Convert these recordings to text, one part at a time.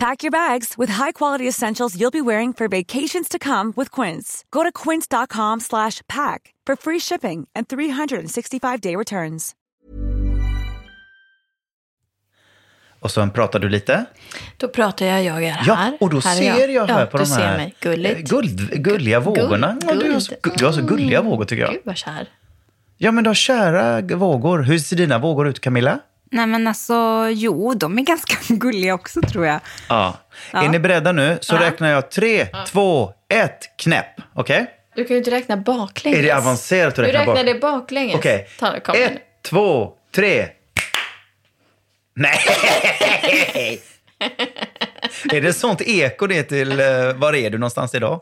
Pack your bags with high-quality essentials you'll be wearing for vacations to come with Quince. Go to quince.com slash pack for free shipping and 365-day returns. Och så pratar du lite. Då pratar jag, jag är här. Ja, och då här ser är jag, här ja, på de här ser mig. Gulligt. Guld, gulliga vågorna. Ja, du, har så, guld. du har så gulliga vågor tycker jag. Gud vad kär. Ja, men du har kära vågor. Hur ser dina vågor ut, Camilla? Nej men alltså, jo, de är ganska gulliga också tror jag. Ja. Är ni beredda nu så räknar jag tre, två, ett, knäpp. Okej? Du kan ju inte räkna baklänges. Är det avancerat att Du räkna räknar bak- det baklänges. Okej. Igen. Ett, två, tre. Nej! är det sånt eko det till... Uh, var är du någonstans idag?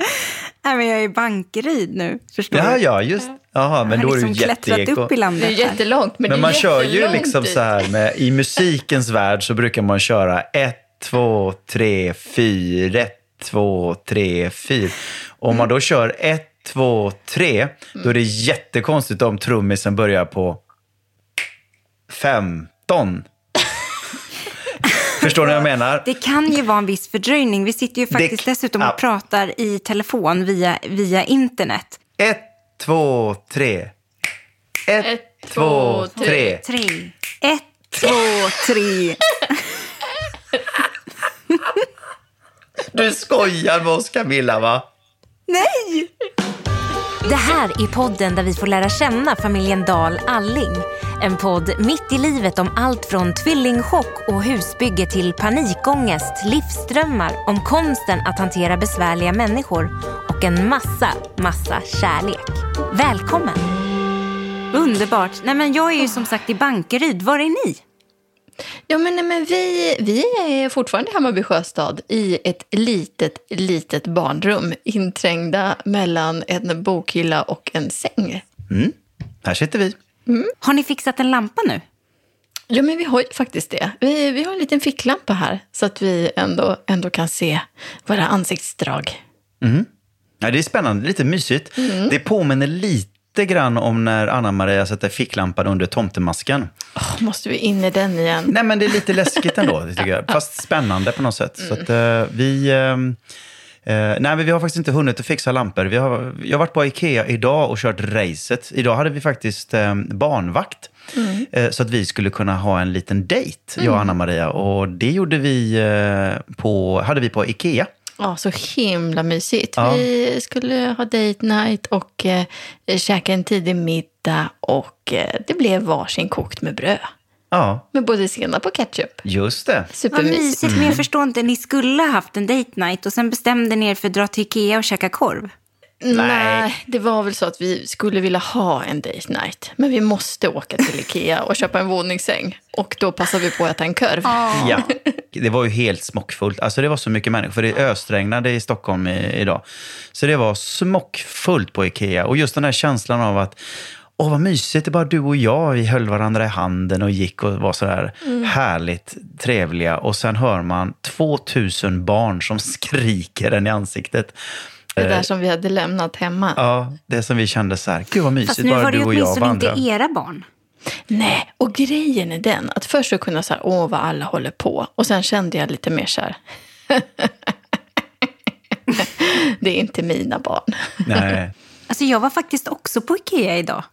Nej men jag är i Bankeryd nu, förstår Ja, du? ja, just. Jaha, men då är det liksom klättrat jätteeko. upp i Det landet är här. jättelångt, men, Men det man är kör ju liksom så här med, i musikens värld så brukar man köra ett, två, tre, fyra, ett, två, tre, fyra. Om man då kör ett, två, tre, då är det jättekonstigt om trummisen börjar på 15. Förstår ni vad jag menar? Det kan ju vara en viss fördröjning. Vi sitter ju faktiskt Det- dessutom ja. och pratar i telefon via, via internet. Ett, två, tre. Ett, Ett, två, två, tre. Tre. Ett, två, tre. Du skojar med oss Camilla va? Nej! Det här är podden där vi får lära känna familjen Dahl Alling. En podd mitt i livet om allt från tvillingchock och husbygge till panikångest, livsdrömmar, om konsten att hantera besvärliga människor och en massa, massa kärlek. Välkommen! Underbart. Nej, men jag är ju som sagt i Bankeryd. Var är ni? Ja, men, nej, men vi, vi är fortfarande i Hammarby sjöstad i ett litet, litet barnrum inträngda mellan en bokhylla och en säng. Här sitter vi. Har ni fixat en lampa nu? Ja, men vi har ju faktiskt det. Vi, vi har en liten ficklampa här så att vi ändå, ändå kan se våra ansiktsdrag. Ja, det är spännande, lite mysigt. Det påminner lite grann om när Anna-Maria sätter ficklampan under tomtemasken. Åh, måste vi in i den igen? Nej, men det är lite läskigt ändå, tycker jag. Fast spännande på något sätt. Så att, eh, vi... ehm, eh, nej, men vi har faktiskt inte hunnit att fixa lampor. Vi har, jag har varit på Ikea idag och kört racet. Idag hade vi faktiskt eh, barnvakt. Eh, så att vi skulle kunna ha en liten dejt, jag och Anna-Maria. Och det gjorde vi, eh, på, hade vi på Ikea. Ja, så himla mysigt. Ja. Vi skulle ha date night och eh, käka en tidig middag och eh, det blev varsin kokt med bröd. Ja, Med både senap och ketchup. just det. Vad mysigt, men jag förstår inte. Ni skulle ha haft en date night och sen bestämde ni er för att dra till Ikea och käka korv. Nej, det var väl så att vi skulle vilja ha en date night. Men vi måste åka till Ikea och köpa en våningssäng. Och då passar vi på att äta en korv. Ja, det var ju helt smockfullt. Alltså det var så mycket människor, för det ösregnade i Stockholm i, idag. Så det var smockfullt på Ikea. Och just den här känslan av att, åh vad mysigt, det är bara du och jag, vi höll varandra i handen och gick och var sådär härligt trevliga. Och sen hör man 2000 barn som skriker en i ansiktet. Det där som vi hade lämnat hemma. Ja, det som vi kände så här, gud vad mysigt, Fast nu bara var det du och jag åtminstone inte era barn. Nej, och grejen är den att först så kunde jag säga åh vad alla håller på. Och sen kände jag lite mer så här. det är inte mina barn. Nej. Alltså jag var faktiskt också på Ikea idag.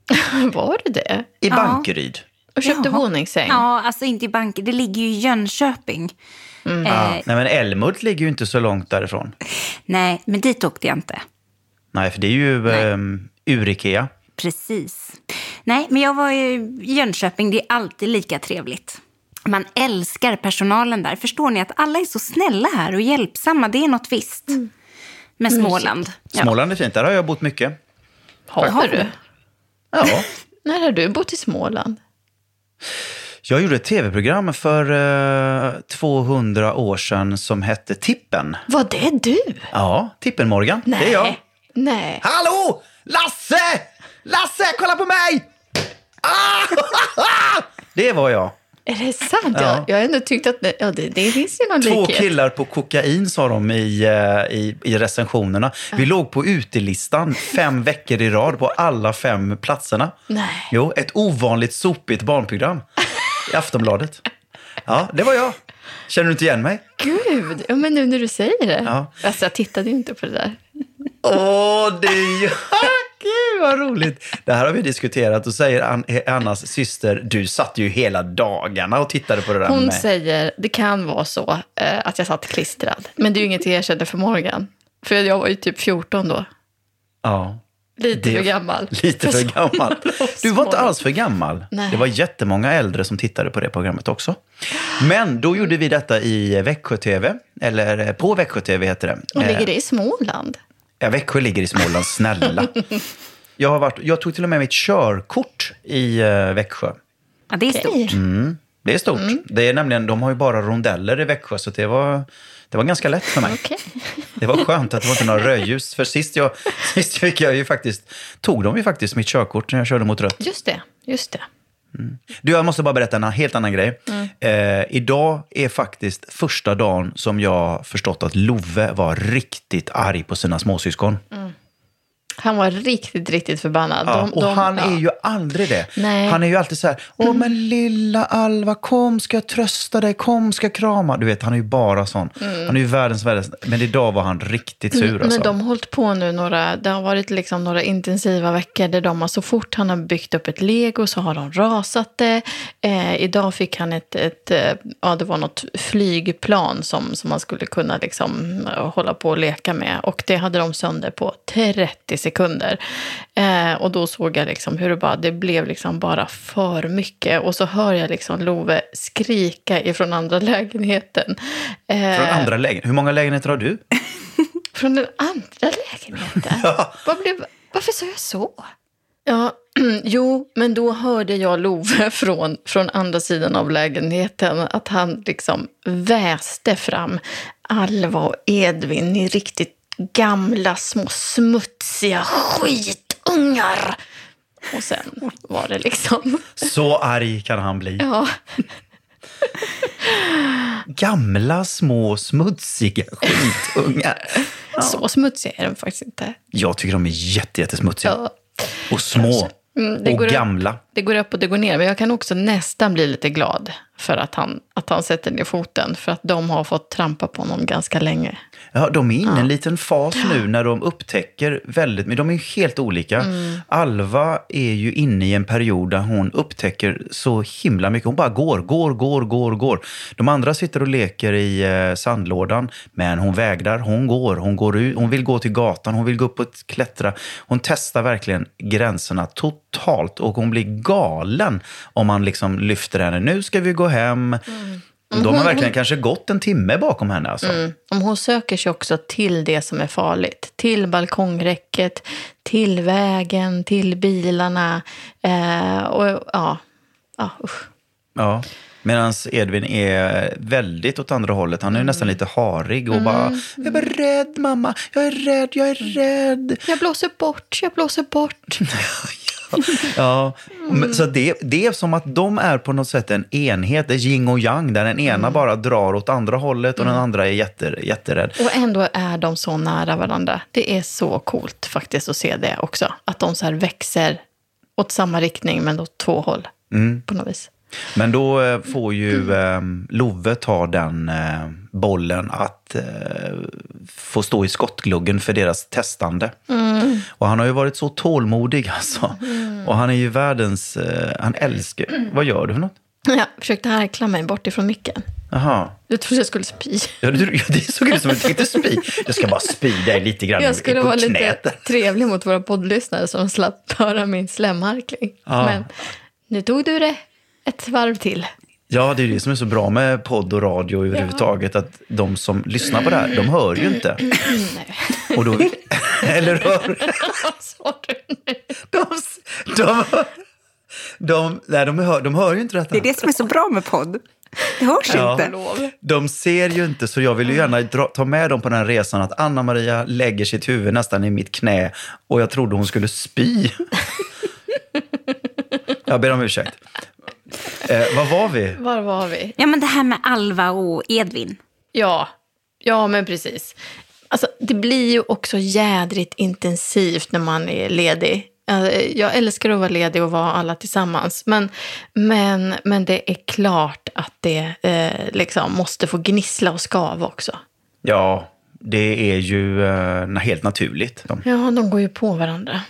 Var det det? I Bankeryd. Och köpte Jaha. våningssäng? Ja, alltså inte i banken. Det ligger ju i Jönköping. Eh, Nej men Älmhult ligger ju inte så långt därifrån. nej, men dit åkte jag inte. Nej, för det är ju um, ur-Ikea. Precis. Nej, men jag var i Jönköping. Det är alltid lika trevligt. Man älskar personalen där. Förstår ni att alla är så snälla här och hjälpsamma? Det är något visst. Med Småland. Ja. Småland är fint, där har jag bott mycket. Har du? Ja. När har du bott i Småland? Jag gjorde ett tv-program för eh, 200 år sedan som hette Tippen. Var det du? Ja, Tippen-Morgan. Det är jag. Nej. Hallå! Lasse! Lasse, kolla på mig! Det var jag. Är det sant? Ja. Jag, har ändå tyckt att det, ja, det, det finns ju någon Två likhet. killar på kokain sa de i, eh, i, i recensionerna. Vi låg på utelistan fem veckor i rad på alla fem platserna. Nej. Jo, ett ovanligt sopigt barnprogram i Aftonbladet. Ja, det var jag. Känner du inte igen mig? Gud, ja, men nu när du säger det. Ja. Alltså, jag tittade ju inte på det där. Åh, det är ju... Gud, vad roligt. Det här har vi diskuterat och säger An- Annas syster, du satt ju hela dagarna och tittade på det där Hon med. säger, det kan vara så eh, att jag satt klistrad. Men det är ju inget jag erkände för Morgan. För jag var ju typ 14 då. Ja. Lite Det- för gammal. Lite för gammal. Du var inte alls för gammal. Nej. Det var jättemånga äldre som tittade på det programmet också. Men då gjorde vi detta i Växjö-TV, eller eh, på Växjö-TV heter det. Och Eh, ligger det i Småland? Ja, Växjö ligger i Småland, snälla. Jag, har varit, jag tog till och med mitt körkort i eh, Växjö. Ja, det är stort. Okej. Det är stort. Mm. Det är nämligen, de har ju bara rondeller i Växjö, så det var, det var ganska lätt för mig. Okej. Det var skönt att det var inte några rödljus. För sist jag, sist fick jag ju faktiskt, tog de ju faktiskt mitt körkort när jag körde mot rött. Just det, just det. Du, jag måste bara berätta en helt annan grej. Eh, idag är faktiskt första dagen som jag förstått att Love var riktigt arg på sina småsyskon. Han var riktigt, riktigt förbannad. Ja, De- och de- han ja. är ju aldrig det. Nej. Han är ju alltid så här, åh men lilla Alva, kom ska jag trösta dig, kom ska jag krama. Du vet, han är ju bara sån. Han är ju världens världens. Men idag var han riktigt sur alltså. Men de har hållit på nu några, det har varit liksom några intensiva veckor där de har så fort han har byggt upp ett lego så har de rasat det. Eh, idag fick han ett, ett eh, ja det var något flygplan som, som man skulle kunna liksom hålla på och leka med. Och det hade de sönder på 30 sekunder. Eh, och då såg jag liksom hur det bara, det blev liksom bara för mycket. Och så hör jag liksom Love skrika ifrån andra lägenheten. Eh, Från andra lägenheter. Hur många lägenheter har du? från den andra lägenheten? Vad blev, varför sa jag så? Ja, jo, men då hörde jag Love från, från andra sidan av lägenheten att han liksom väste fram Alva och Edvin i riktigt gamla små smutsiga skitungar. Och sen var det liksom... Så arg kan han bli. Ja, Gamla, små, smutsiga skitungar. så smutsiga är de faktiskt inte. Jag tycker de är jätte, jättesmutsiga. Ja. Och små. Mm, och går upp- gamla. Det går upp och det går ner. Men jag kan också nästan bli lite glad för att han, att han sätter ner foten. För att de har fått trampa på honom ganska länge. Ja, de är inne i en liten fas nu när de upptäcker väldigt mycket. De är ju helt olika. Mm. Alva är ju inne i en period där hon upptäcker så himla mycket. Hon bara går, går, går, går, går. De andra sitter och leker i eh, sandlådan, men hon vägrar. Hon går, hon går ut, hon vill gå till gatan, hon vill gå upp och klättra. Hon testar verkligen gränserna totalt och hon blir galen om man liksom lyfter henne. Nu ska vi gå hem. De har verkligen kanske gått en timme bakom henne. Alltså. Mm. Om hon söker sig också till det som är farligt. Till balkongräcket, till vägen, till bilarna. Eh, och ja, ja usch. Ja. Medan Edvin är väldigt åt andra hållet. Han är ju nästan lite harig och bara “Jag är rädd mamma, jag är rädd, jag är rädd”. Jag blåser bort, jag blåser bort. Ja, så det, det är som att de är på något sätt en enhet, det är yin och yang, där den ena bara drar åt andra hållet och den andra är jätte, jätterädd. Och ändå är de så nära varandra. Det är så coolt faktiskt att se det också. Att de så här växer åt samma riktning men åt två håll. På något vis. Men då eh, får ju eh, Love ta den eh, bollen att eh, få stå i skottgluggen för deras testande. Och han har ju varit så tålmodig alltså. Och han är ju världens, han älskar, vad gör du för något? Jag försökte harkla mig bort ifrån micken. Jaha. Jag trodde jag skulle spy. Ja, du, ja, det såg ut som att du tänkte spy. Jag ska bara spy dig lite grann Jag skulle vara knät. lite trevlig mot våra poddlyssnare som slapp höra min slemharkling. Ja. Men nu tog du det ett varv till. Ja, det är det som är så bra med podd och radio överhuvudtaget. Att de som lyssnar på det här, de hör ju inte. Nej. Och då, eller hör? Sa du nu? De, de, de, nej, de, hör, de hör ju inte detta. Det är det som är så bra med podd. Det hörs Ja. inte. De ser ju inte, så jag vill ju gärna dra, ta med dem på den här resan att Anna-Maria lägger sitt huvud nästan i mitt knä och jag trodde hon skulle spy. Jag ber om ursäkt. Eh, vad var vi? Var var vi? Ja, men det här med Alva och Edvin. Ja, ja men precis. Alltså, det blir ju också jädrigt intensivt när man är ledig. Eh, Jag älskar att vara ledig och vara alla tillsammans. Men, men, men det är klart att det eh, liksom måste få gnissla och skava också. Ja, det är ju eh, helt naturligt. Ja, de går ju på varandra.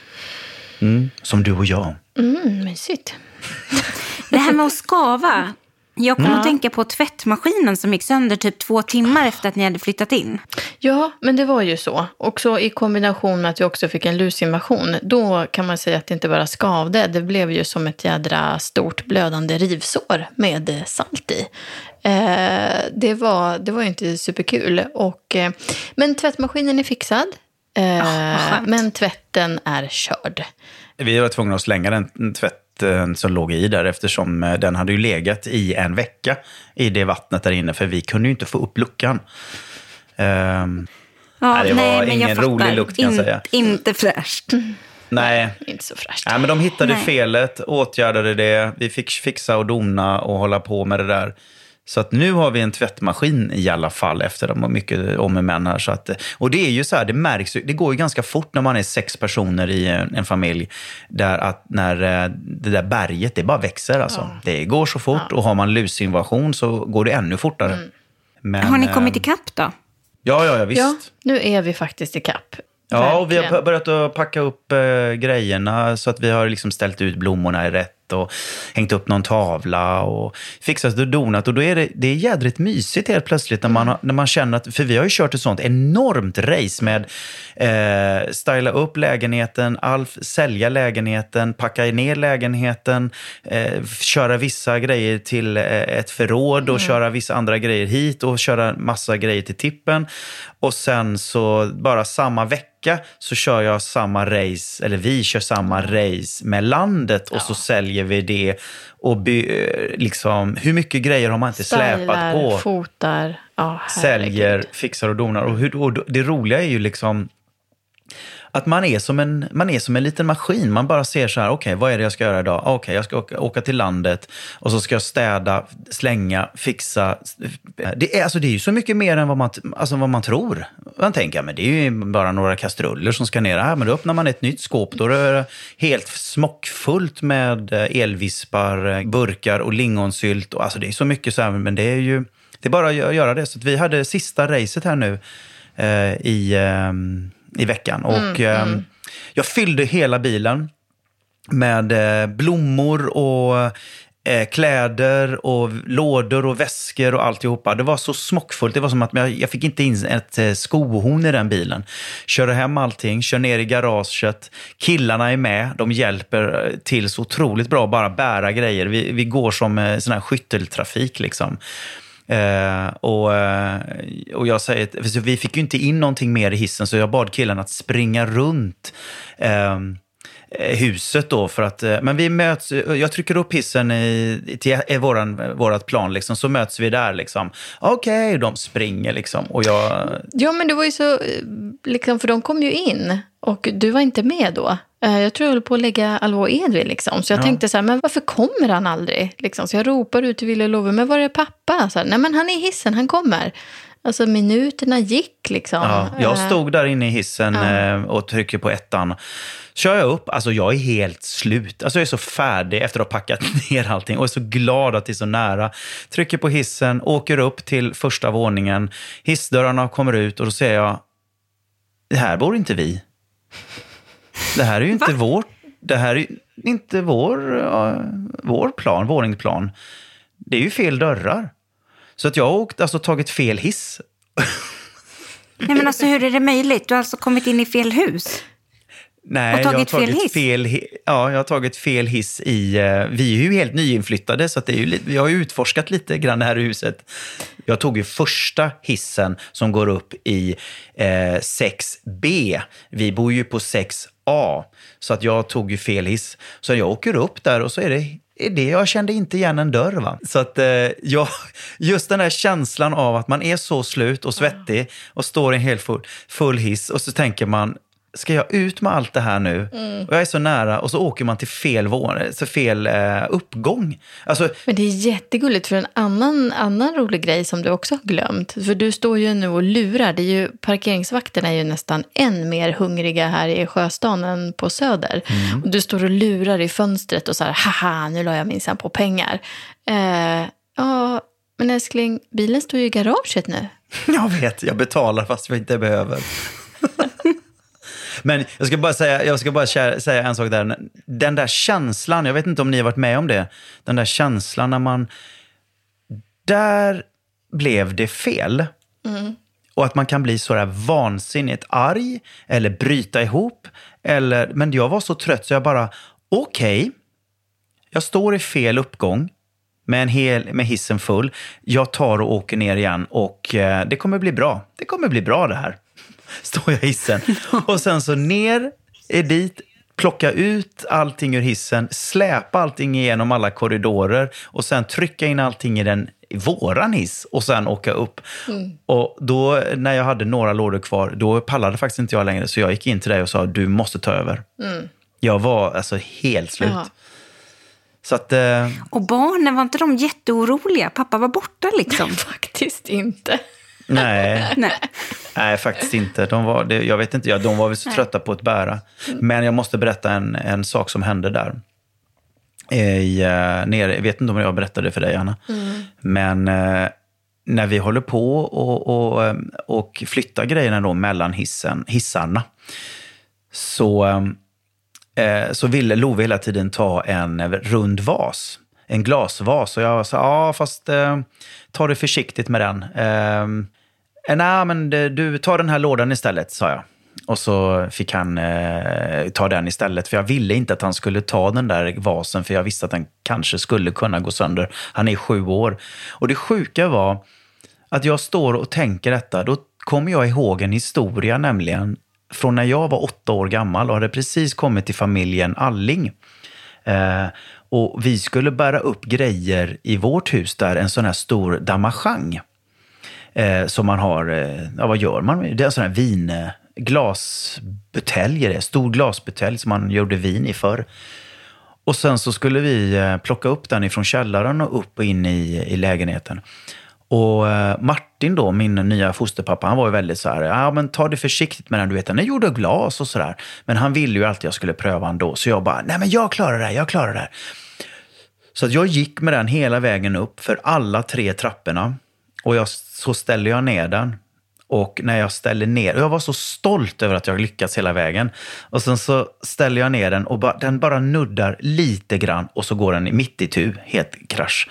Mm, som du och jag. Mm, mysigt. Här med att skava. Jag kommer att tänka på tvättmaskinen som gick sönder typ två timmar efter att ni hade flyttat in. Ja, men det var ju så. Också i kombination med att vi också fick en lusinvasion. Då kan man säga att det inte bara skavde. Det blev ju som ett jädra stort blödande rivsår med eh, salt i. Eh, det, var, det var ju inte superkul. Och, eh, men tvättmaskinen är fixad. Eh, vad skönt. men tvätten är körd. Vi var tvungna att slänga den tvätten som låg i där eftersom eh, den hade ju legat i en vecka i det vattnet där inne för vi kunde ju inte få upp luckan. Ehm, Ja, Nej, det var men jag ingen rolig lukt, kan jag säga. Inte fräscht. nej, Inte så fräscht. nej, men de hittade Nej. felet, åtgärdade det, vi fick fixa och dona och hålla på med det där. Så att nu har vi en tvättmaskin i alla fall efter de mycket om och men här. Så att, och det är ju så här, det märks det går ju ganska fort när man är sex personer i en, en familj. Där att när eh, det där berget, det bara växer alltså. Det går så fort och har man lusinvasion så går det ännu fortare. Men, Har ni eh, kommit ikapp då? Ja, ja, ja visst. Ja, nu är vi faktiskt i kapp. Ja, och vi har börjat att packa upp eh, grejerna så att vi har liksom ställt ut blommorna i rätt och hängt upp någon tavla och fixat och donat. Och då är det, det är jädrigt mysigt helt plötsligt när man, när man känner att, för vi har ju kört ett sånt enormt race med eh, styla upp lägenheten, Alf sälja lägenheten, packa ner lägenheten, eh, köra vissa grejer till eh, ett förråd och köra vissa andra grejer hit och köra massa grejer till tippen. Och sen så bara samma vecka så kör jag samma race, eller vi kör samma race med landet och så säljer vi det. Och by, eh, liksom, hur mycket grejer har man inte släpat Stylar, på? fotar. Ja, säljer, fixar och donar. Och, hur, och det roliga är ju liksom att man är som en, man är som en liten maskin. Man bara ser så här, okej, vad är det jag ska göra idag? Okej, jag ska åka, åka till landet och så ska jag städa, slänga, fixa. Det är, alltså, det är ju så mycket mer än vad man, alltså, vad man tror. Man tänker, men det är ju bara några kastruller som ska ner här. Men då öppnar man ett nytt skåp, då är det helt smockfullt med eh, elvispar, eh, burkar och lingonsylt. Och, alltså, det är så mycket så här, men det är ju, det är bara att göra det. Så att vi hade sista racet här nu eh, i, eh, i veckan. Och eh, jag fyllde hela bilen med eh, blommor och eh, kläder och lådor och väskor och alltihopa. Det var så smockfullt. Det var som att jag, jag fick inte in ett eh, skohorn i den bilen. Kör hem allting, kör ner i garaget. Killarna är med. De hjälper till så otroligt bra bara bära grejer. Vi, vi går som sån här skytteltrafik liksom. Eh, och, eh, och jag säger, för vi fick ju inte in någonting mer i hissen så jag bad killen att springa runt eh, eh huset då för att, eh, men vi möts, jag trycker upp hissen i, till i våran, vårat plan liksom, så möts vi där liksom. Okej, de springer liksom och jag, Ja, men det var ju så, liksom, för de kom ju in och du var inte med då. Eh, Jag tror jag höll på att lägga Alva och Edvin liksom. Så jag Ja. tänkte så här, men varför kommer han aldrig? Liksom. Så jag ropar ut till Wille och Love, men var är pappa? Så här, Nej, men han är i hissen, han kommer. Alltså minuterna gick liksom. ja, jag Eh, stod där inne i hissen Ja. eh, och trycker på ettan. Kör jag upp, alltså jag är helt slut. Alltså jag är så färdig efter att ha packat ner allting och är så glad att det är så nära. Trycker på hissen, åker upp till första våningen. Hissdörrarna kommer ut och då ser jag, här bor inte vi. Det här är ju inte vår, det här är inte vår, vår plan, våningsplan. Det är ju fel dörrar. Så att jag har åkt, alltså tagit fel hiss. Nej, men alltså hur är det möjligt? Du har alltså kommit in i fel hus? Nej, Och jag har tagit fel tagit hiss? fel, ja, jag har tagit fel hiss i... eh, vi är ju helt nyinflyttade, så att det är ju, vi har ju utforskat lite grann det här huset. Jag tog ju första hissen som går upp i eh, 6B. Vi bor ju på 6A, så att jag tog ju fel hiss. Så jag åker upp där och så är det det jag kände inte igen en dörr. Va? Så att eh, jag, just den här känslan av att man är så slut och svettig och står i en helt full, full hiss och så tänker man ska jag ut med allt det här nu? Mm. Och jag är så nära och så åker man till fel, våning, så fel eh, uppgång. Alltså, Men det är jättegulligt för en annan, annan rolig grej som du också har glömt. För du står ju nu och lurar. Det är ju, parkeringsvakterna är ju nästan än mer hungriga här i Sjöstan än på Söder. Och du står och lurar i fönstret och så här, haha, nu la jag minsann på pengar. Eh, ja, men älskling, bilen står ju i garaget nu. jag vet, jag betalar fast jag inte behöver. Men jag ska bara, säga, jag ska bara säga en sak där. Den där känslan, jag vet inte om ni har varit med om det. Den där känslan när man... Där blev det fel. Och att man kan bli sådär vansinnigt arg eller bryta ihop. Eller, men jag var så trött så jag bara, okej, jag står i fel uppgång med, en hel, med hissen full. Jag tar och åker ner igen och eh, det kommer bli bra. Det kommer bli bra det här. Står jag i hissen. Och sen så ner är dit, plocka ut allting ur hissen, släpa allting igenom alla korridorer och sen trycka in allting i den i våran hiss och sen åka upp. Och då när jag hade några lådor kvar, då pallade faktiskt inte jag längre. Så jag gick in till dig och sa, du måste ta över. Jag var alltså helt slut. Så att, eh, Och barnen, var inte de jätteoroliga? Pappa var borta liksom. Faktiskt inte. Nej. Nej. Nej, faktiskt inte. De var, det, jag vet inte, ja, de var väl så trötta på att bära. Men jag måste berätta en, en sak som hände där. I, uh, nere, jag vet inte om jag berättade det för dig, Anna. Men eh, när vi håller på och, och, eh, och flyttar grejerna då mellan hissen, hissarna så, eh, så ville Love hela tiden ta en rund vas. En glasvas. Och jag sa, ja fast eh, ta det försiktigt med den. Eh, Nej, men du tar den här lådan istället, sa jag. Och så fick han eh, ta den istället, för jag ville inte att han skulle ta den där vasen, för jag visste att den kanske skulle kunna gå sönder. Han är sju år. Och det sjuka var att jag står och tänker detta, då kommer jag ihåg en historia nämligen från när jag var åtta år gammal och hade precis kommit till familjen Alling. Eh, och vi skulle bära upp grejer i vårt hus där, en sån här stor damachang eh, som man har, eh, ja vad gör man? Det är en sån här vin, eh, glasbutelj, det, stor glasbutelj som man gjorde vin i förr. Och sen så skulle vi eh, plocka upp den ifrån källaren och upp och in i, i lägenheten. Och eh, Martin då, min nya fosterpappa, han var ju väldigt så här, ja men ta det försiktigt med den, du vet den är gjord av glas och sådär. Men han ville ju alltid att jag skulle pröva ändå, så jag bara, nej men jag klarar det här, jag klarar det här. Så att jag gick med den hela vägen upp för alla tre trapporna. Och jag, så ställer jag ner den. Och när jag ställer ner, och jag var så stolt över att jag lyckats hela vägen. Och sen så ställer jag ner den och ba, den bara nuddar lite grann och så går den mitt i tu, helt krasch.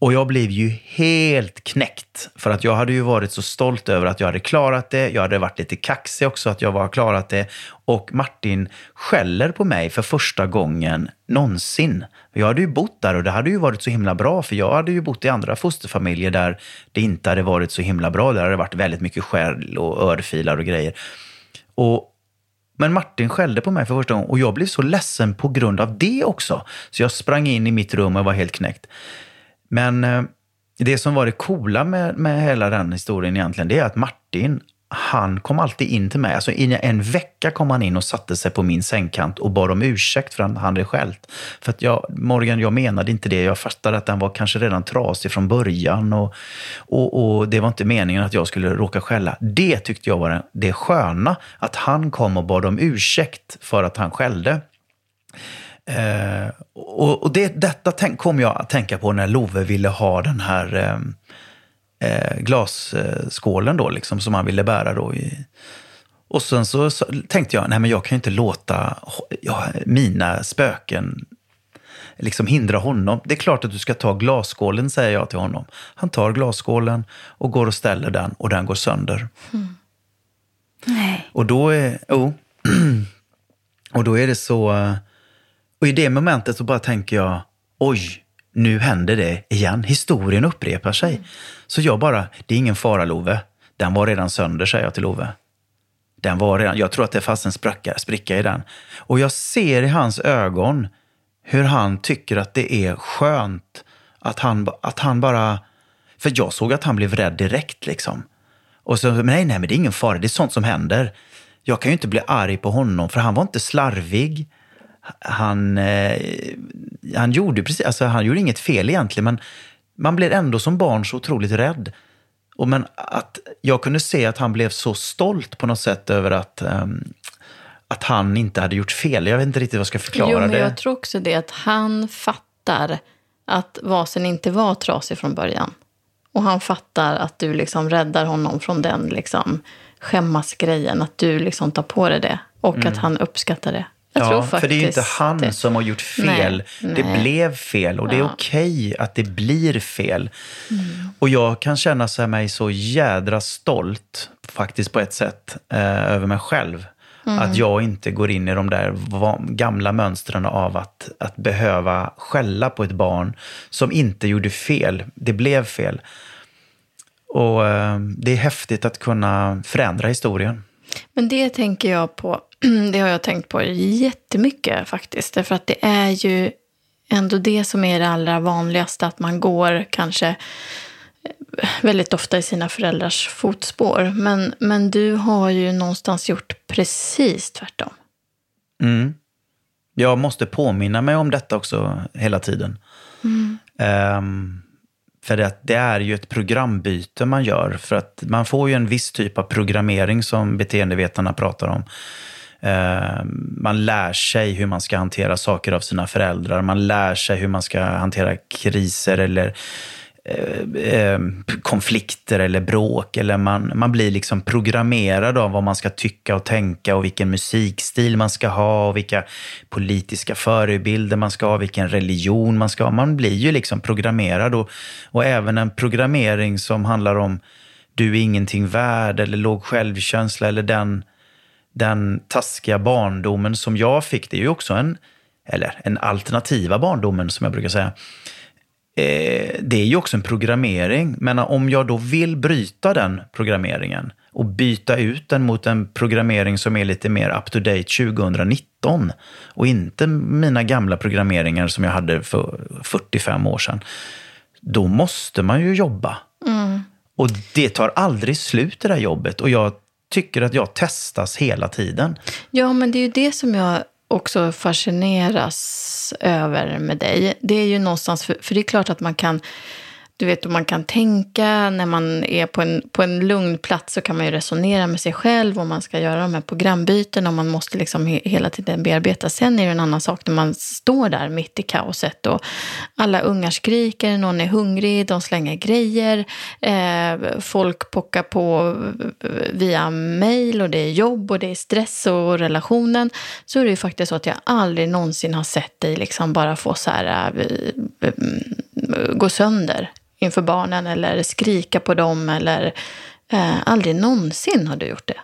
Och jag blev ju helt knäckt. För att jag hade ju varit så stolt över att jag hade klarat det. Jag hade varit lite kaxig också att jag var klarat det. Och Martin skäller på mig för första gången någonsin. Jag hade ju bott där och det hade ju varit så himla bra. För jag hade ju bott i andra fosterfamiljer där det inte hade varit så himla bra. Där hade det varit väldigt mycket skäll och örfilar och grejer. Och men Martin skällde på mig för första gången och jag blev så ledsen på grund av det också. Så jag sprang in i mitt rum och var helt knäckt. Men eh, det som var det coola med, med hela den historien egentligen, det är att Martin, han kom alltid in till mig. Alltså i en vecka kom han in och satte sig på min sängkant och bad om ursäkt för att han hade skällt. För att jag, Morgan, jag menade inte det. Jag fattade att den var kanske redan trasig från början och, och, och det var inte meningen att jag skulle råka skälla. Det tyckte jag var det sköna, att han kom och bad om ursäkt för att han skällde. Eh, och och det, detta tänk, kom jag att tänka på när Love ville ha den här eh, eh, glasskålen då, liksom, som han ville bära. Då i. Och sen så, så tänkte jag, nej men jag kan ju inte låta ja, mina spöken liksom hindra honom. Det är klart att du ska ta glasskålen, säger jag till honom. Han tar glasskålen och går och ställer den och den går sönder. Nej. Och då är, oh, och då är det så, eh, och i det momentet så bara tänker jag, oj, nu händer det igen. Historien upprepar sig. Så jag bara, det är ingen fara Love. Den var redan sönder, säger jag till Love. Den var redan, jag tror att det fanns en spricka, spricka i den. Och jag ser i hans ögon hur han tycker att det är skönt att han, att han bara... För jag såg att han blev rädd direkt liksom. Och så, men nej, nej, men det är ingen fara, det är sånt som händer. jag kan ju inte bli arg på honom, för han var inte slarvig. Han, eh, han, gjorde precis, alltså, han gjorde inget fel egentligen, men man blir ändå som barn så otroligt rädd. Och men att jag kunde se att han blev så stolt på något sätt över att, um, att han inte hade gjort fel. Jag vet inte riktigt vad jag ska förklara jo, men det. Jag tror också det att han fattar att vasen inte var trasig från början. Och han fattar att du liksom räddar honom från den liksom skämmas-grejen. Att du liksom tar på dig det. Och Mm. att han uppskattar det. Jag ja, tror faktiskt för det är ju inte han det. som har gjort fel. Nej, det nej. blev fel och det är Ja. okej att det blir fel. Mm. Och jag kan känna så här mig så jädra stolt, faktiskt på ett sätt, eh, över mig själv. Mm. Att jag inte går in i de där gamla mönstren av att, att behöva skälla på ett barn som inte gjorde fel. Det blev fel. Och eh, det är häftigt att kunna förändra historien. Men det tänker jag på, det har jag tänkt på jättemycket faktiskt. Därför att det är ju ändå det som är det allra vanligaste. Att man går kanske eh, väldigt ofta i sina föräldrars fotspår. Men, men du har ju någonstans gjort precis tvärtom. Mm. Jag måste påminna mig om detta också hela tiden. Ehm, för det, det är ju ett programbyte man gör. För att man får ju en viss typ av programmering som beteendevetarna pratar om. Eh, man lär sig hur man ska hantera saker av sina föräldrar. Man lär sig hur man ska hantera kriser eller eh, eh, konflikter eller bråk. Eller man, man blir liksom programmerad av vad man ska tycka och tänka och vilken musikstil man ska ha och vilka politiska förebilder man ska ha, vilken religion man ska ha. Man blir ju liksom programmerad och, och även en programmering som handlar om du är ingenting värd eller låg självkänsla eller den, den taskiga barndomen som jag fick. Det är ju också en, eller en alternativa barndomen som jag brukar säga eh, det är ju också en programmering. Men om jag då vill bryta den programmeringen och byta ut den mot en programmering som är lite mer up to date 2019 och inte mina gamla programmeringar som jag hade för 45 år sedan, då måste man ju jobba. Och det tar aldrig slut det där jobbet. Och jag tycker att jag testas hela tiden. Ja, men det är ju det som jag också fascineras över med dig. Det är ju någonstans, för, för det är klart att man kan, du vet, man kan tänka när man är på en, på en lugn plats så kan man ju resonera med sig själv om man ska göra de här programbyten och man måste liksom he, hela tiden bearbeta. Sen är det en annan sak när man står där mitt i kaoset och alla ungar skriker, någon är hungrig, de slänger grejer, eh, folk pockar på via mail och det är jobb och det är stress och relationen. Så är det ju faktiskt så att jag aldrig någonsin har sett dig liksom bara få så här, äh, äh, gå sönder inför barnen eller skrika på dem eller eh, aldrig någonsin har du gjort det.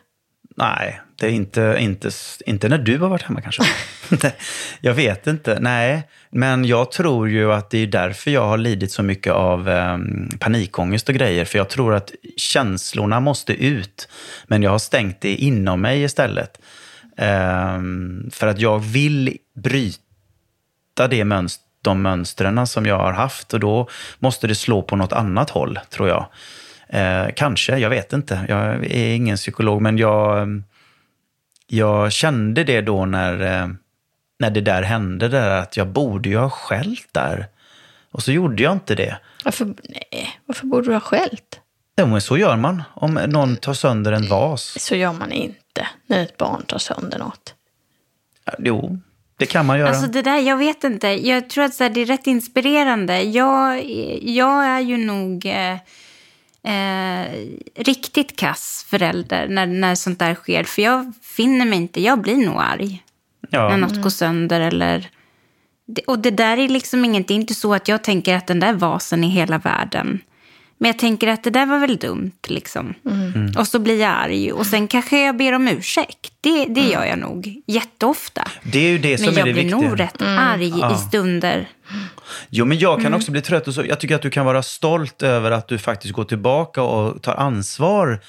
Nej, det är inte, inte, inte när du har varit hemma kanske. jag vet inte. Nej, men jag tror ju att det är därför jag har lidit så mycket av eh, panikångest och grejer. För jag tror att känslorna måste ut. Men jag har stängt det inom mig istället. Eh, för att jag vill bryta det mönstret de mönstren som jag har haft och då måste det slå på något annat håll, tror jag. Eh, kanske, jag vet inte. Jag är ingen psykolog, men jag, jag kände det då när, eh, när det där hände, där, att jag borde ju ha skällt där. Och så gjorde jag inte det. Varför, nej, varför borde du ha skällt? Jo, men så gör man om någon tar sönder en vas. Så gör man inte när ett barn tar sönder något. Jo, det kan man göra. Alltså det där, jag vet inte. Jag tror att så här, det är rätt inspirerande. Jag, jag är ju nog eh, eh, riktigt kass förälder när, när sånt där sker. För jag finner mig inte, jag blir nog arg ja. när något går sönder eller... Det- Och det där är liksom inget, det är inte så att jag tänker att den där vasen är hela världen. Men jag tänker att det där var väl dumt liksom. Och så blir jag arg och sen kanske jag ber om ursäkt. Det, det gör jag nog jätteofta. Det är ju det som Men är jag det blir viktiga. nog rätt arg i stunder. Jo, men jag kan Mm. också bli trött. Och så, jag tycker att du kan vara stolt över att du faktiskt går tillbaka och tar ansvar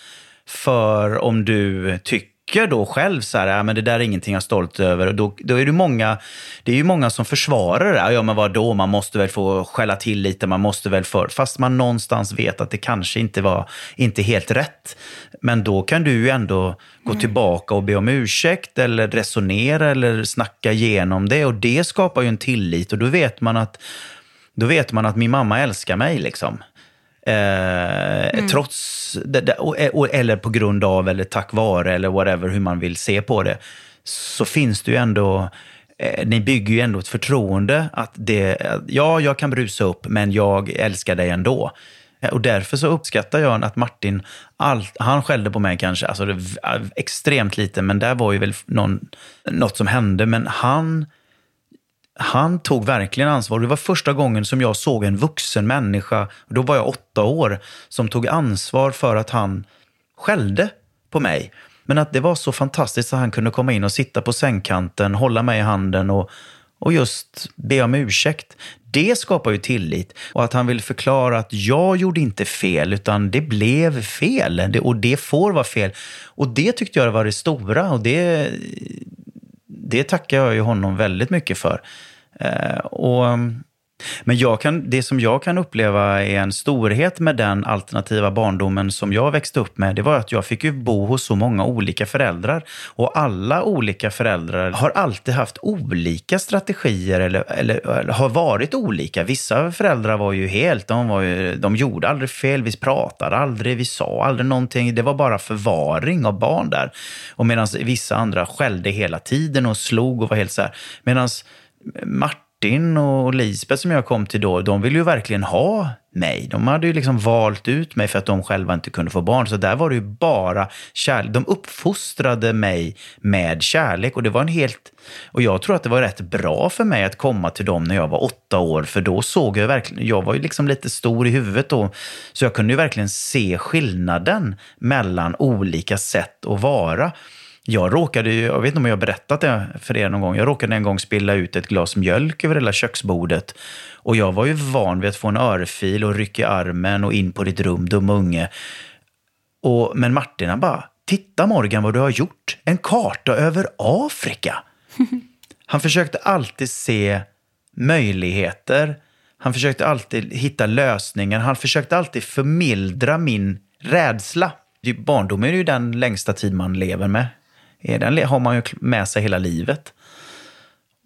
för om du tycker tycker då själv så här, ja, men det där är ingenting jag är stolt över. Och då, då är det många, det är ju många som försvarar det. Ja, men vadå, man måste väl få skälla till lite, man måste väl för... Fast man någonstans vet att det kanske inte var inte helt rätt. Men då kan du ju ändå gå mm. tillbaka och be om ursäkt eller resonera eller snacka igenom det. Och det skapar ju en tillit och då vet man att, då vet man att min mamma älskar mig. liksom. Eh, mm. Trots, eller på grund av, eller tack vare, eller whatever, hur man vill se på det, så finns det ju ändå eh, ni bygger ju ändå ett förtroende att det, ja, jag kan brusa upp, men jag älskar dig ändå. Eh, och därför så uppskattar jag att Martin, all, han skällde på mig kanske, alltså det, extremt lite, men där var ju väl någon, något som hände, men han han tog verkligen ansvar. Det var första gången som jag såg en vuxen människa, då var jag åtta år, som tog ansvar för att han skällde på mig. Men att det var så fantastiskt att han kunde komma in och sitta på sängkanten, hålla mig i handen och, och just be om ursäkt. Det skapar ju tillit. Och att han vill förklara att jag gjorde inte fel, utan det blev fel. Det, och det får vara fel. Och det tyckte jag var det stora. Och det, det tackar jag ju honom väldigt mycket för. Eh, och, men jag kan, det som jag kan uppleva är en storhet med den alternativa barndomen som jag växte upp med, det var att jag fick ju bo hos så många olika föräldrar. Och alla olika föräldrar har alltid haft olika strategier eller, eller, eller har varit olika. Vissa föräldrar var ju helt, de, var ju, de gjorde aldrig fel, vi pratade aldrig, vi sa aldrig någonting. Det var bara förvaring av barn där. Och medan vissa andra skällde hela tiden och slog och var helt så här. Medan Martin och Lisbeth som jag kom till då, de ville ju verkligen ha mig. De hade ju liksom valt ut mig för att de själva inte kunde få barn. Så där var det ju bara kärlek. De uppfostrade mig med kärlek och det var en helt... Och jag tror att det var rätt bra för mig att komma till dem när jag var åtta år, för då såg jag verkligen... Jag var ju liksom lite stor i huvudet då, så jag kunde ju verkligen se skillnaden mellan olika sätt att vara. Jag råkade, jag vet inte om jag har berättat det för er någon gång, jag råkade en gång spilla ut ett glas mjölk över hela köksbordet. Och jag var ju van vid att få en örfil och rycka i armen och in på ditt rum, dum unge. Och, men Martin han bara, titta Morgan vad du har gjort, en karta över Afrika. Han försökte alltid se möjligheter, han försökte alltid hitta lösningar, han försökte alltid förmildra min rädsla. Barndomen är ju den längsta tid man lever med den har man ju med sig hela livet.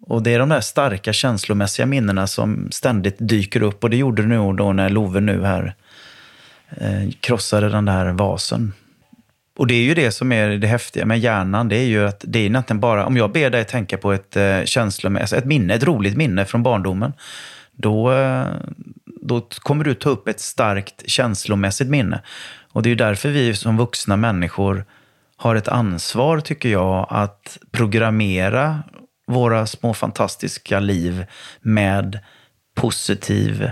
Och det är de där starka känslomässiga minnena som ständigt dyker upp. Och det gjorde det nu då när Love nu här eh, krossade den där vasen. Och det är ju det som är det häftiga med hjärnan. Det är ju att det är egentligen bara, om jag ber dig tänka på ett eh, känslomässigt, alltså ett minne, ett roligt minne från barndomen. Då, eh, då kommer du ta upp ett starkt känslomässigt minne. Och det är ju därför vi som vuxna människor har ett ansvar, tycker jag, att programmera våra små fantastiska liv med positiv,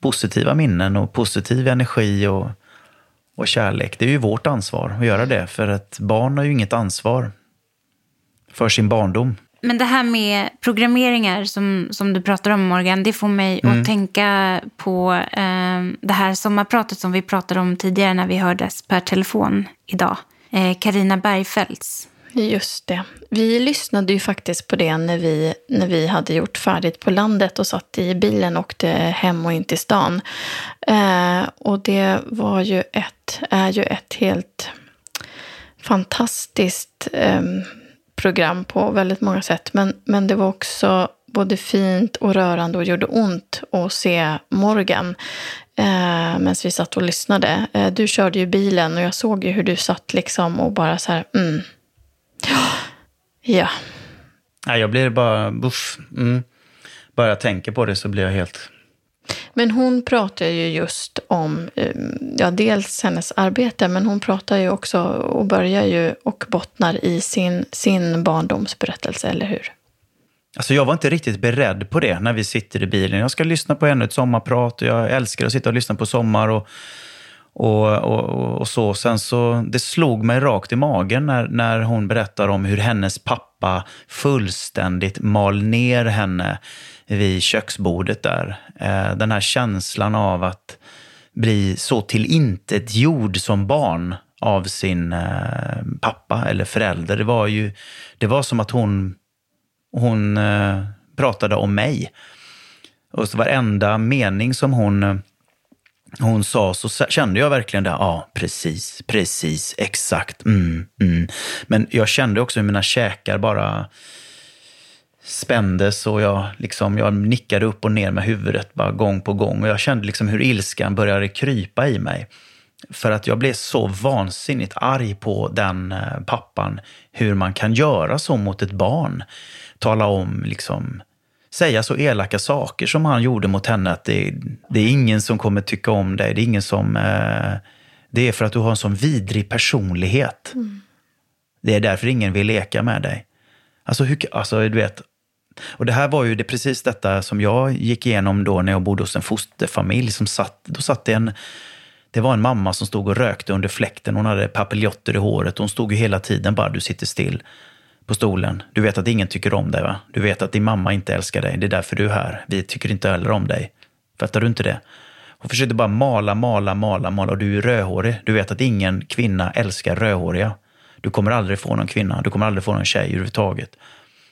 positiva minnen och positiv energi och, och kärlek. Det är ju vårt ansvar att göra det, för att barn har ju inget ansvar för sin barndom. Men det här med programmeringar som, som du pratar om Morgan, det får mig mm. att tänka på eh, det här sommarpratet som vi pratade om tidigare när vi hördes per telefon idag. Eh, Karina eh, Bergfeldts. Just det. Vi lyssnade ju faktiskt på det när vi, när vi hade gjort färdigt på landet och satt i bilen och åkte hem och in till stan. Eh, och det var ju ett, är ju ett helt fantastiskt eh, program på väldigt många sätt. Men, men det var också både fint och rörande och gjorde ont att se Morgan eh, medan vi satt och lyssnade. Eh, du körde ju bilen och jag såg ju hur du satt liksom och bara så här, mm. Ja. ja. Jag blir bara, uff. Mm. Bara jag tänker på det så blir jag helt... Men hon pratar ju just om, eh, ja dels hennes arbete, men hon pratar ju också och börjar ju och bottnar i sin, sin barndomsberättelse, eller hur? Alltså jag var inte riktigt beredd på det när vi sitter i bilen. Jag ska lyssna på ännu ett sommarprat och jag älskar att sitta och lyssna på sommar och, och, och, och så. Sen så, det slog mig rakt i magen när, när hon berättar om hur hennes pappa fullständigt mal ner henne vid köksbordet där. Eh, den här känslan av att bli så tillintetgjord som barn av sin eh, pappa eller förälder. Det var ju det var som att hon, hon eh, pratade om mig. Och så varenda mening som hon, eh, hon sa så kände jag verkligen det. Ja, precis, precis, exakt. Mm, mm. Men jag kände också hur mina käkar bara spändes och jag, liksom, jag nickade upp och ner med huvudet bara gång på gång. Och jag kände liksom hur ilskan började krypa i mig. För att jag blev så vansinnigt arg på den eh, pappan, hur man kan göra så mot ett barn. Tala om, liksom, säga så elaka saker som han gjorde mot henne, att det, det är ingen som kommer tycka om dig, det är ingen som... Eh, det är för att du har en sån vidrig personlighet. Mm. Det är därför ingen vill leka med dig. Alltså, hur, alltså, du vet, och det här var ju det, precis detta som jag gick igenom då när jag bodde hos en fosterfamilj. Som satt, då satt det en det var en mamma som stod och rökte under fläkten. Hon hade papiljotter i håret. Hon stod ju hela tiden bara, du sitter still på stolen. Du vet att ingen tycker om dig, va? Du vet att din mamma inte älskar dig. Det är därför du är här. Vi tycker inte heller om dig. Fattar du inte det? Hon försökte bara mala, mala, mala, mala. Och du är rödhårig. Du vet att ingen kvinna älskar rödhåriga. Du kommer aldrig få någon kvinna. Du kommer aldrig få någon tjej överhuvudtaget.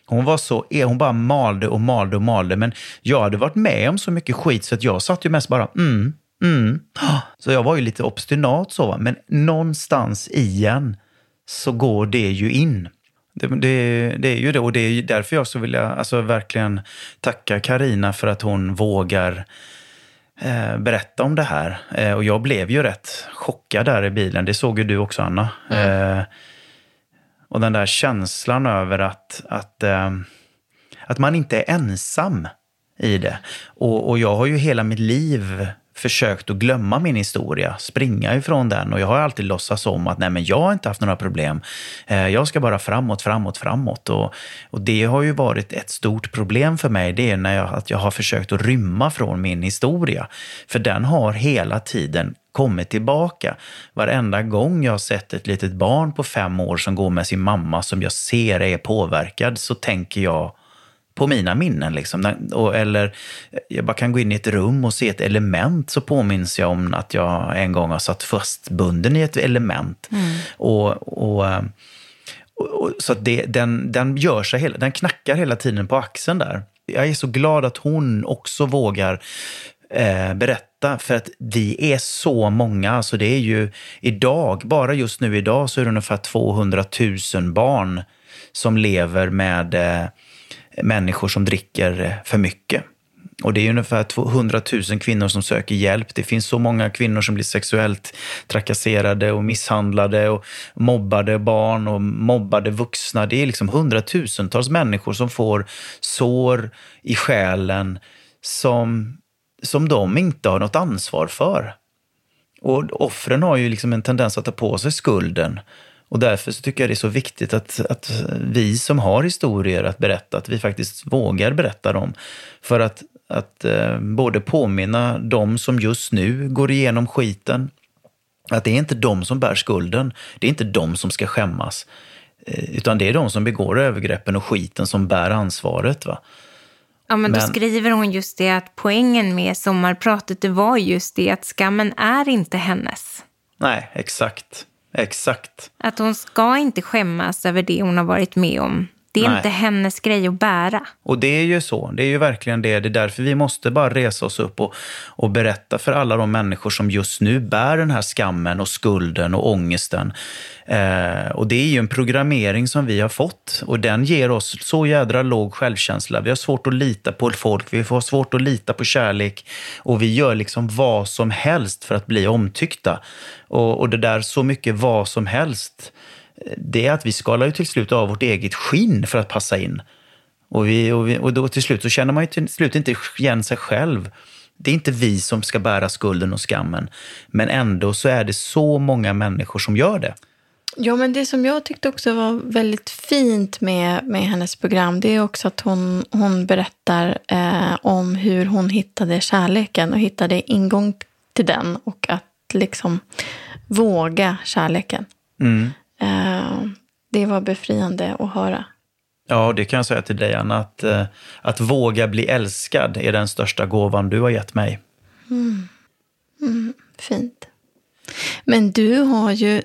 Hon var så, e- hon bara malde och malde och malde. Men jag hade varit med om så mycket skit så att jag satt ju mest bara, mm, Mm. Så jag var ju lite obstinat så, men någonstans i en så går det ju in. Det, det, det, är ju det och det är därför jag så vill jag alltså verkligen tacka Karina för att hon vågar eh, berätta om det här. Eh, och jag blev ju rätt chockad där i bilen. Det såg ju du också Anna. Mm. Eh, och den där känslan över att, att, eh, att man inte är ensam i det. Och, och jag har ju hela mitt liv försökt att glömma min historia, springa ifrån den och jag har alltid låtsats om att nej men jag har inte haft några problem. Eh, jag ska bara framåt, framåt, framåt. Och, och det har ju varit ett stort problem för mig, det är när jag, att jag har försökt att rymma från min historia. För den har hela tiden kommit tillbaka. Varenda gång jag har sett ett litet barn på fem år som går med sin mamma som jag ser är påverkad så tänker jag på mina minnen. Liksom. Eller jag bara kan gå in i ett rum och se ett element så påminns jag om att jag en gång har satt fastbunden i ett element. Mm. Och, och, och, så att det, den, den, gör sig hela, den knackar hela tiden på axeln där. Jag är så glad att hon också vågar eh, berätta, för att vi är så många. Alltså det är ju idag, bara just nu idag, så är det ungefär 200 000 barn som lever med eh, människor som dricker för mycket. Och det är ungefär 200 000 kvinnor som söker hjälp. Det finns så många kvinnor som blir sexuellt trakasserade och misshandlade och mobbade barn och mobbade vuxna. Det är liksom hundratusentals människor som får sår i själen som, som de inte har något ansvar för. Och offren har ju liksom en tendens att ta på sig skulden och därför så tycker jag det är så viktigt att, att vi som har historier att berätta, att vi faktiskt vågar berätta dem. För att, att eh, både påminna de som just nu går igenom skiten, att det är inte de som bär skulden, det är inte de som ska skämmas. Eh, utan det är de som begår övergreppen och skiten som bär ansvaret. Va? Ja, men då men... skriver hon just det att poängen med sommarpratet det var just det att skammen är inte hennes. Nej, exakt. Exakt. Att hon ska inte skämmas över det hon har varit med om. Det är Nej. inte hennes grej att bära. Och det är ju så. Det är ju verkligen det. Det är därför vi måste bara resa oss upp och, och berätta för alla de människor som just nu bär den här skammen och skulden och ångesten. Eh, och det är ju en programmering som vi har fått och den ger oss så jädra låg självkänsla. Vi har svårt att lita på folk, vi får svårt att lita på kärlek och vi gör liksom vad som helst för att bli omtyckta. Och, och det där så mycket vad som helst det är att vi skalar ju till slut av vårt eget skinn för att passa in. Och, vi, och, vi, och då till slut så känner man ju till slut inte igen sig själv. Det är inte vi som ska bära skulden och skammen. Men ändå så är det så många människor som gör det. Ja, men det som jag tyckte också var väldigt fint med, med hennes program, det är också att hon, hon berättar eh, om hur hon hittade kärleken och hittade ingång till den och att liksom våga kärleken. Mm. Eh, det var befriande att höra. Ja, det kan jag säga till dig, Anna. Att, eh, att våga bli älskad är den största gåvan du har gett mig. Mm. Mm, fint. Men du har ju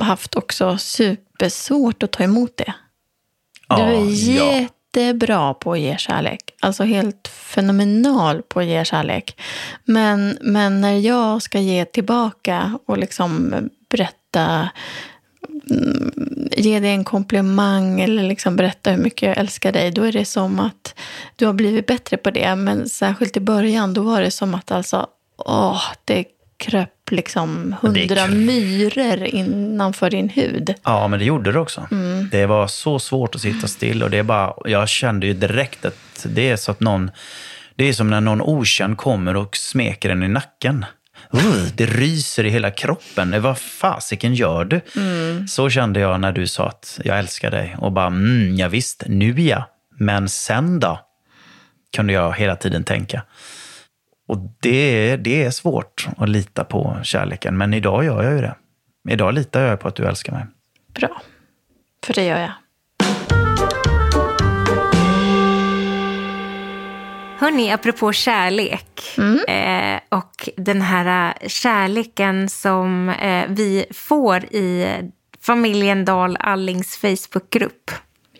haft också supersvårt att ta emot det. Du Ja, är ja. jättebra på att ge kärlek. Alltså helt fenomenal på att ge kärlek. Men, men när jag ska ge tillbaka och liksom berätta, mm, ge dig en komplimang eller liksom berätta hur mycket jag älskar dig, då är det som att du har blivit bättre på det. Men särskilt i början, då var det som att alltså, åh, det kröp liksom hundra myror innanför din hud. Ja, men det gjorde det också. Mm. Det var så svårt att sitta still och det är bara, jag kände ju direkt att det är så att någon, det är som när någon okänd kommer och smeker en i nacken. Uh, det ryser i hela kroppen. Vad fasiken gör du? Mm. Så kände jag när du sa att jag älskar dig. Och bara, mm, ja visst, nu ja. Men sen då? Kunde jag hela tiden tänka. Och det, det är svårt att lita på kärleken. Men idag gör jag ju det. Idag litar jag på att du älskar mig. Bra. För det gör jag. Hörni, apropå kärlek eh, och den här eh, kärleken som eh, vi får i familjen Dahl Allings Facebookgrupp.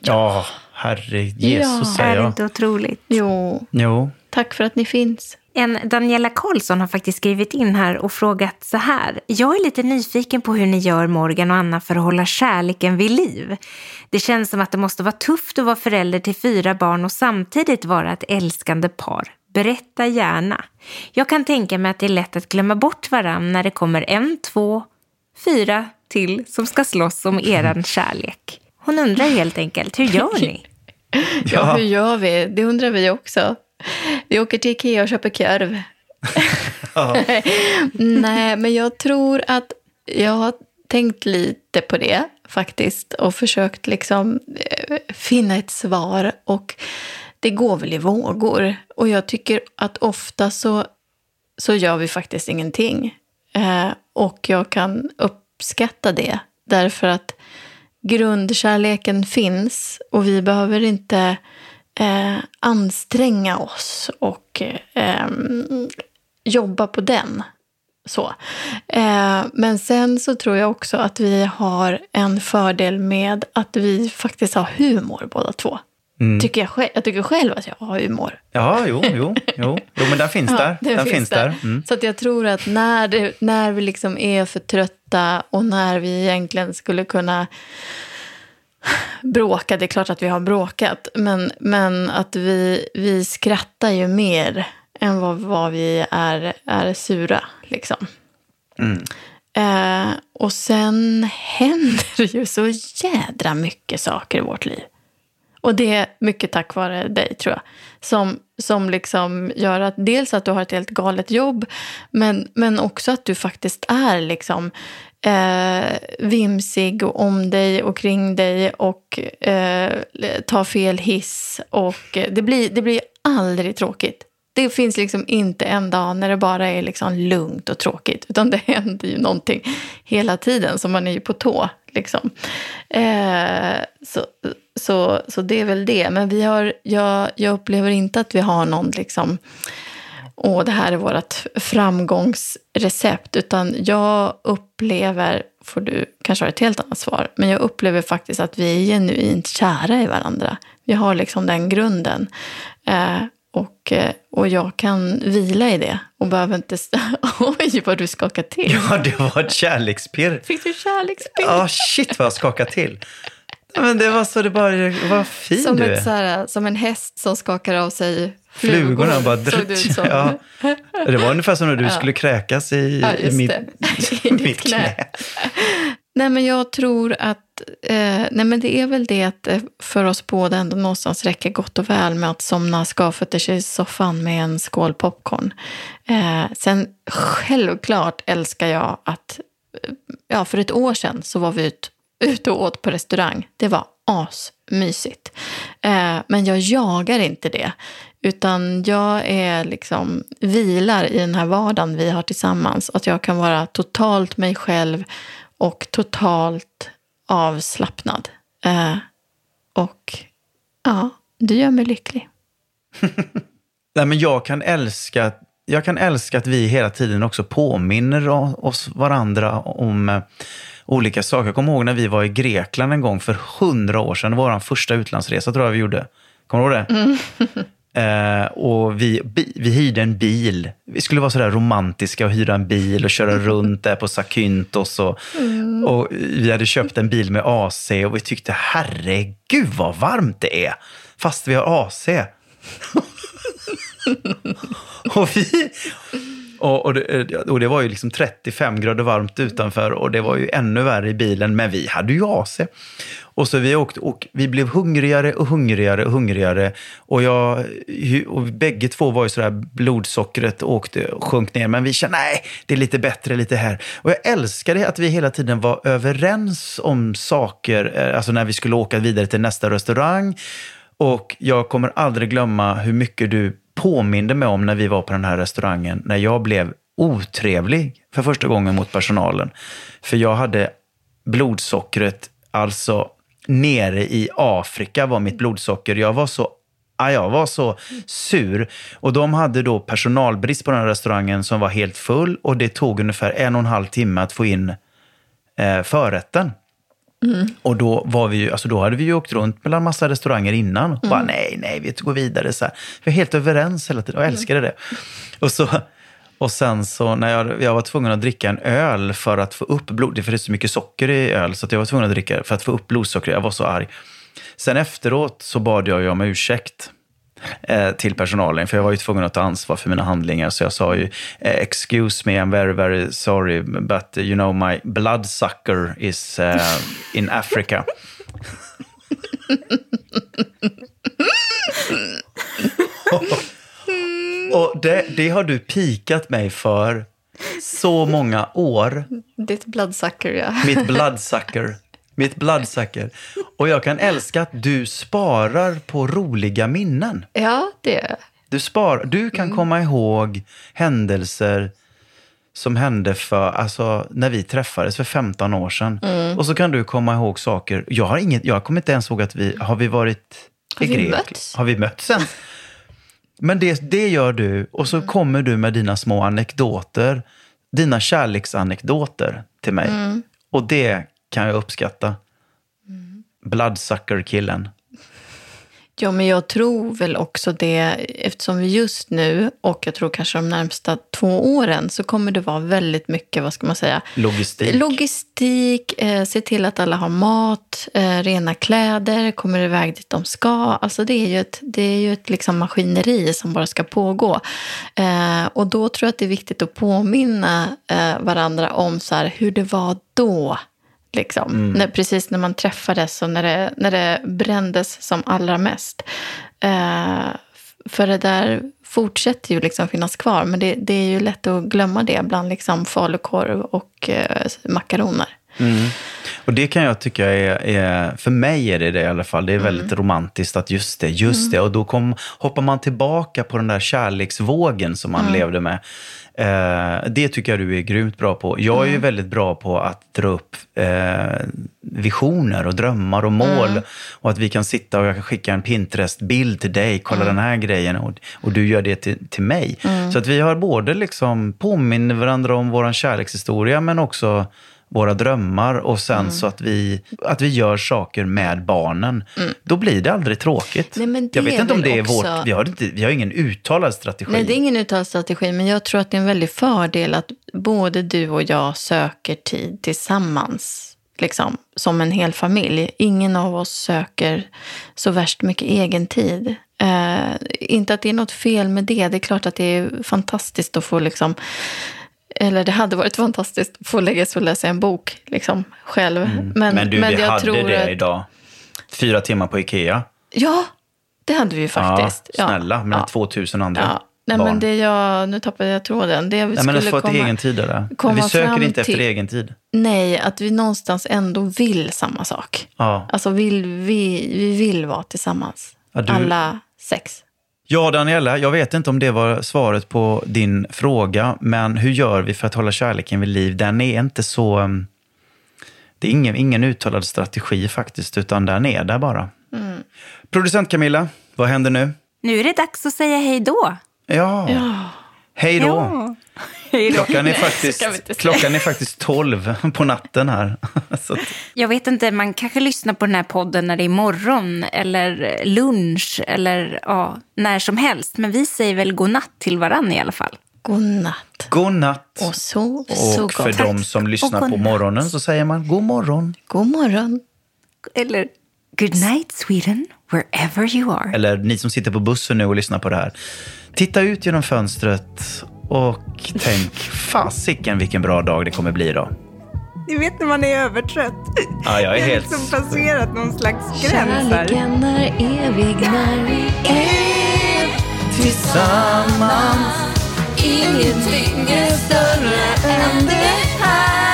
Ja, herre Jesus Ja. Är det inte otroligt? Jo, Jo. tack för att ni finns. En Daniela Karlsson har faktiskt skrivit in här och frågat så här. Jag är lite nyfiken på hur ni gör Morgan och Anna för att hålla kärleken vid liv. Det känns som att det måste vara tufft att vara förälder till fyra barn och samtidigt vara ett älskande par. Berätta gärna. Jag kan tänka mig att det är lätt att glömma bort varann när det kommer en, två, fyra till som ska slåss om eran kärlek. Hon undrar helt enkelt, hur gör ni? Ja, hur gör vi? Det undrar vi också. Vi åker till Ikea och köper korv. Nej, men jag tror att jag har tänkt lite på det faktiskt och försökt liksom eh, finna ett svar. Och det går väl i vågor. Och jag tycker att ofta så, så gör vi faktiskt ingenting. Eh, och jag kan uppskatta det. Därför att grundkärleken finns och vi behöver inte eh, anstränga oss och eh, jobba på den. Så. Eh, men sen så tror jag också att vi har en fördel med att vi faktiskt har humor båda två. Tycker jag, själv, jag tycker själv att jag har humor. Ja, jo, jo, jo. Jo, men den finns där. Ja, Den, finns där. Mm. Så att jag tror att när, det, när vi liksom är för trötta och när vi egentligen skulle kunna bråka, det är klart att vi har bråkat, men, men att vi, vi skrattar ju mer än vad, vad vi är, är sura. Liksom. Eh, och sen händer ju så jädra mycket saker i vårt liv. Och det är mycket tack vare dig, tror jag. Som, som liksom gör att dels att du har ett helt galet jobb, men, men också att du faktiskt är liksom eh, vimsig och om dig och kring dig och eh, tar fel hiss. Och eh, det blir, det blir aldrig tråkigt. Det finns liksom inte en dag när det bara är liksom lugnt och tråkigt. Utan det händer ju någonting hela tiden, så man är ju på tå. Liksom. Eh, så, så, så det är väl det. Men vi har, jag, jag upplever inte att vi har någon liksom... Åh, det här är vårt framgångsrecept. Utan jag upplever, får du kanske ha ett helt annat svar, men jag upplever faktiskt att vi är genuint kära i varandra. Vi har liksom den grunden. Eh, och, eh, och jag kan vila i det och behöver inte... Oj, vad du skakar till. Ja, det var ett kärlekspirr. Fick du kärleksbild? Ja, shit vad jag skakade till. Men det var så det bara, vad fin som, du ett, är. så här, som en häst som skakar av sig. Flugorna bara såg ut som. Ja. Det var ungefär som när du skulle kräkas i, Ja, i mitt. I mitt knä. knä. Nej, men jag tror att eh, nej, men det är väl det att eh, för oss båda ändå någonstans räcker gott och väl med att somna skavfötters i soffan med en skål popcorn. Eh, sen självklart älskar jag att, eh, ja för ett år sedan så var vi ut, ute och åt på restaurang. Det var asmysigt. Eh, men jag jagar inte det. Utan jag är liksom, vilar i den här vardagen vi har tillsammans. Att jag kan vara totalt mig själv och totalt avslappnad. Eh, och ja, det gör mig lycklig. Nej, men jag kan älska jag kan älska att vi hela tiden också påminner oss varandra om, eh, olika saker. Jag kommer ihåg när vi var i Grekland en gång för hundra år sedan. Det var vår första utlandsresa tror jag vi gjorde. Kommer du ihåg det? Eh, och vi, bi, vi hyrde en bil. Vi skulle vara sådär romantiska och hyra en bil och köra runt där på Zakynthos. Och, och vi hade köpt en bil med AC och vi tyckte herregud vad varmt det är. Fast vi har AC. och vi... Och, och, det, och det var ju liksom 35 grader varmt utanför och det var ju ännu värre i bilen, men vi hade ju AC. Och så vi åkte och vi blev hungrigare och hungrigare och hungrigare. Och, jag, och bägge två var ju sådär, blodsockret åkte och sjönk ner. Men vi kände, nej, det är lite bättre lite här. Och jag älskade att vi hela tiden var överens om saker, eh, alltså när vi skulle åka vidare till nästa restaurang. Och jag kommer aldrig glömma hur mycket du påminde mig om när vi var på den här restaurangen, när jag blev otrevlig för första gången mot personalen. För jag hade blodsockret, alltså nere i Afrika var mitt blodsocker. Jag var så Ja, jag var så sur. Och de hade då personalbrist på den här restaurangen som var helt full och det tog ungefär en och en halv timme att få in eh, förrätten. Mm. Och då, var vi ju, alltså då hade vi ju åkt runt mellan massa restauranger innan. Och bara, nej, nej, vi går vidare. Så här. Vi var helt överens hela tiden och älskade det. Och, så, och sen så när jag, jag var tvungen att dricka en öl för att få upp blod, för det är så mycket socker i öl, så jag var tvungen att dricka för att få upp blodsockret. Jag var så arg. Sen efteråt så bad jag ju om ursäkt eh, till personalen, för jag var ju tvungen att ta ansvar för mina handlingar. Så jag sa ju, eh, excuse me, I'm very, very sorry, but you know my bloodsucker is uh, in Africa. och det, det har du pikat mig för så många år. Ditt bloodsucker, ja. Mitt bloodsucker. Mitt bloodsucker. Och jag kan älska att du sparar på roliga minnen. Ja, det. Du, spar, du kan Mm. komma ihåg händelser som hände för, alltså, när vi träffades för 15 år sedan. Och så kan du komma ihåg saker. Jag, har inget, jag kommer inte ens ihåg att vi, har vi varit Har i vi Grekland? Har vi mötts ens? Men det, det gör du och så kommer du med dina små anekdoter. Dina kärleksanekdoter till mig. Och det kan jag uppskatta. Bloodsucker-killen. Ja, men jag tror väl också det, eftersom vi just nu och jag tror kanske de närmsta två åren så kommer det vara väldigt mycket, vad ska man säga, Logistik. Logistik, eh, se till att alla har mat, eh, rena kläder, kommer iväg dit de ska. Alltså det är ju ett, det är ju ett liksom maskineri som bara ska pågå. Eh, och då tror jag att det är viktigt att påminna eh, varandra om så här, hur det var då. Liksom. När, precis när man träffades och när det, när det brändes som allra mest. Eh, för det där fortsätter ju liksom finnas kvar. Men det, det är ju lätt att glömma det bland liksom falukorv och eh, makaroner. Och det kan jag tycka är, är, för mig är det det i alla fall, det är väldigt romantiskt att just det, just det. Och då kom, hoppar man tillbaka på den där kärleksvågen som man levde med. Eh, det tycker jag du är grymt bra på. Jag är ju väldigt bra på att dra upp eh, visioner och drömmar och mål. Och att vi kan sitta och jag kan skicka en Pinterest-bild till dig, kolla den här grejen och, och du gör det till, till mig. Så att vi har både liksom påminner varandra om vår kärlekshistoria men också våra drömmar och sen Mm. så att vi, att vi gör saker med barnen. Då blir det aldrig tråkigt. Nej, det jag vet inte om det är också- vårt, vi har, inte, vi har ingen uttalad strategi. Nej, det är ingen uttalad strategi, men jag tror att det är en väldig fördel att både du och jag söker tid tillsammans. Liksom, som en hel familj. Ingen av oss söker så värst mycket egen tid. Eh, inte att det är något fel med det. Det är klart att det är fantastiskt att få liksom eller det hade varit fantastiskt att få lägga sig och läsa en bok liksom, själv. Men, Mm. Men du, vi jag hade tror det att, idag. Fyra timmar på Ikea. Ja, det hade vi ju faktiskt. Ja, snälla, med ja. 2000 andra Ja. Nej, barn. men det jag, nu tappade jag tråden. Det jag Nej, men skulle få ett komma, egen tid komma Vi söker inte efter till- egen tid. Nej, att vi någonstans ändå vill samma sak. Ja. Alltså vill, vi, vi vill vara tillsammans. Ja, du- Alla sex. Ja, Daniela, jag vet inte om det var svaret på din fråga, men hur gör vi för att hålla kärleken vid liv? Den är inte så... um, Det är ingen, ingen uttalad strategi faktiskt, utan den är där bara. Mm. Producent Camilla, vad händer nu? Nu är det dags att säga hej då. Ja, hej då. Ja. Klockan är, faktiskt, så klockan är faktiskt 12 på natten här. Så att, Jag vet inte, man kanske lyssnar på den här podden när det är morgon eller lunch eller ja, när som helst. Men vi säger väl godnatt till varann i alla fall. God natt. god natt. Och sov så Och för gott. de som lyssnar på morgonen så säger man god morgon. God morgon. Eller good night Sweden, wherever you are. Eller ni som sitter på bussen nu och lyssnar på det här. Titta ut genom fönstret och tänk, fasiken vilken bra dag det kommer bli idag. Ni vet när man är övertrött. Ja, jag är har helt... liksom passerat någon slags gräns här. Kärleken är evig när vi är Tillsammans Ingenting är större än det här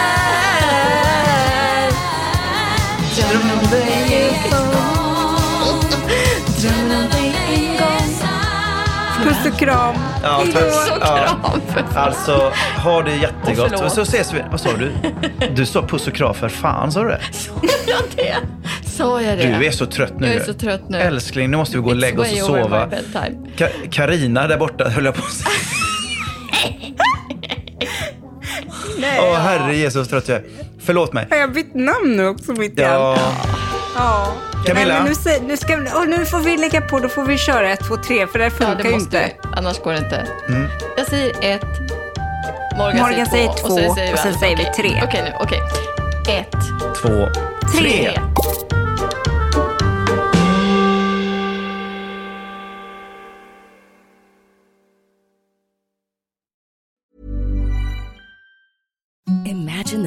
Drömmen Puss och kram. Ja. Så Ja. kram fan. Alltså, ha det Och jättegott. förlåt. Så ses vi. Vad sa du? Du sa puss och kram för fan, sa du det? Sa jag det? Sa jag det? Du är så trött nu. Jag är så trött nu. Älskling, nu måste vi gå och It's lägga oss och sova. Ka- Karina där borta höll jag på att säga. Åh, herre Jesus, trött jag är. Förlåt mig. Har jag bytt namn nu också mitt i Ja, allt? Ja. Camilla? Nej, nu, nu, ska, vi- åh, nu får vi lägga på, då får vi köra ett, två, tre, för det här Ja, funkar det ju måste inte. vi. Annars går det inte. Mm. Jag säger ett. Morgan, Morgan säger två, och sen alla. säger vi Okej. tre. Okej nu, okej. Ett, två, tre. tre.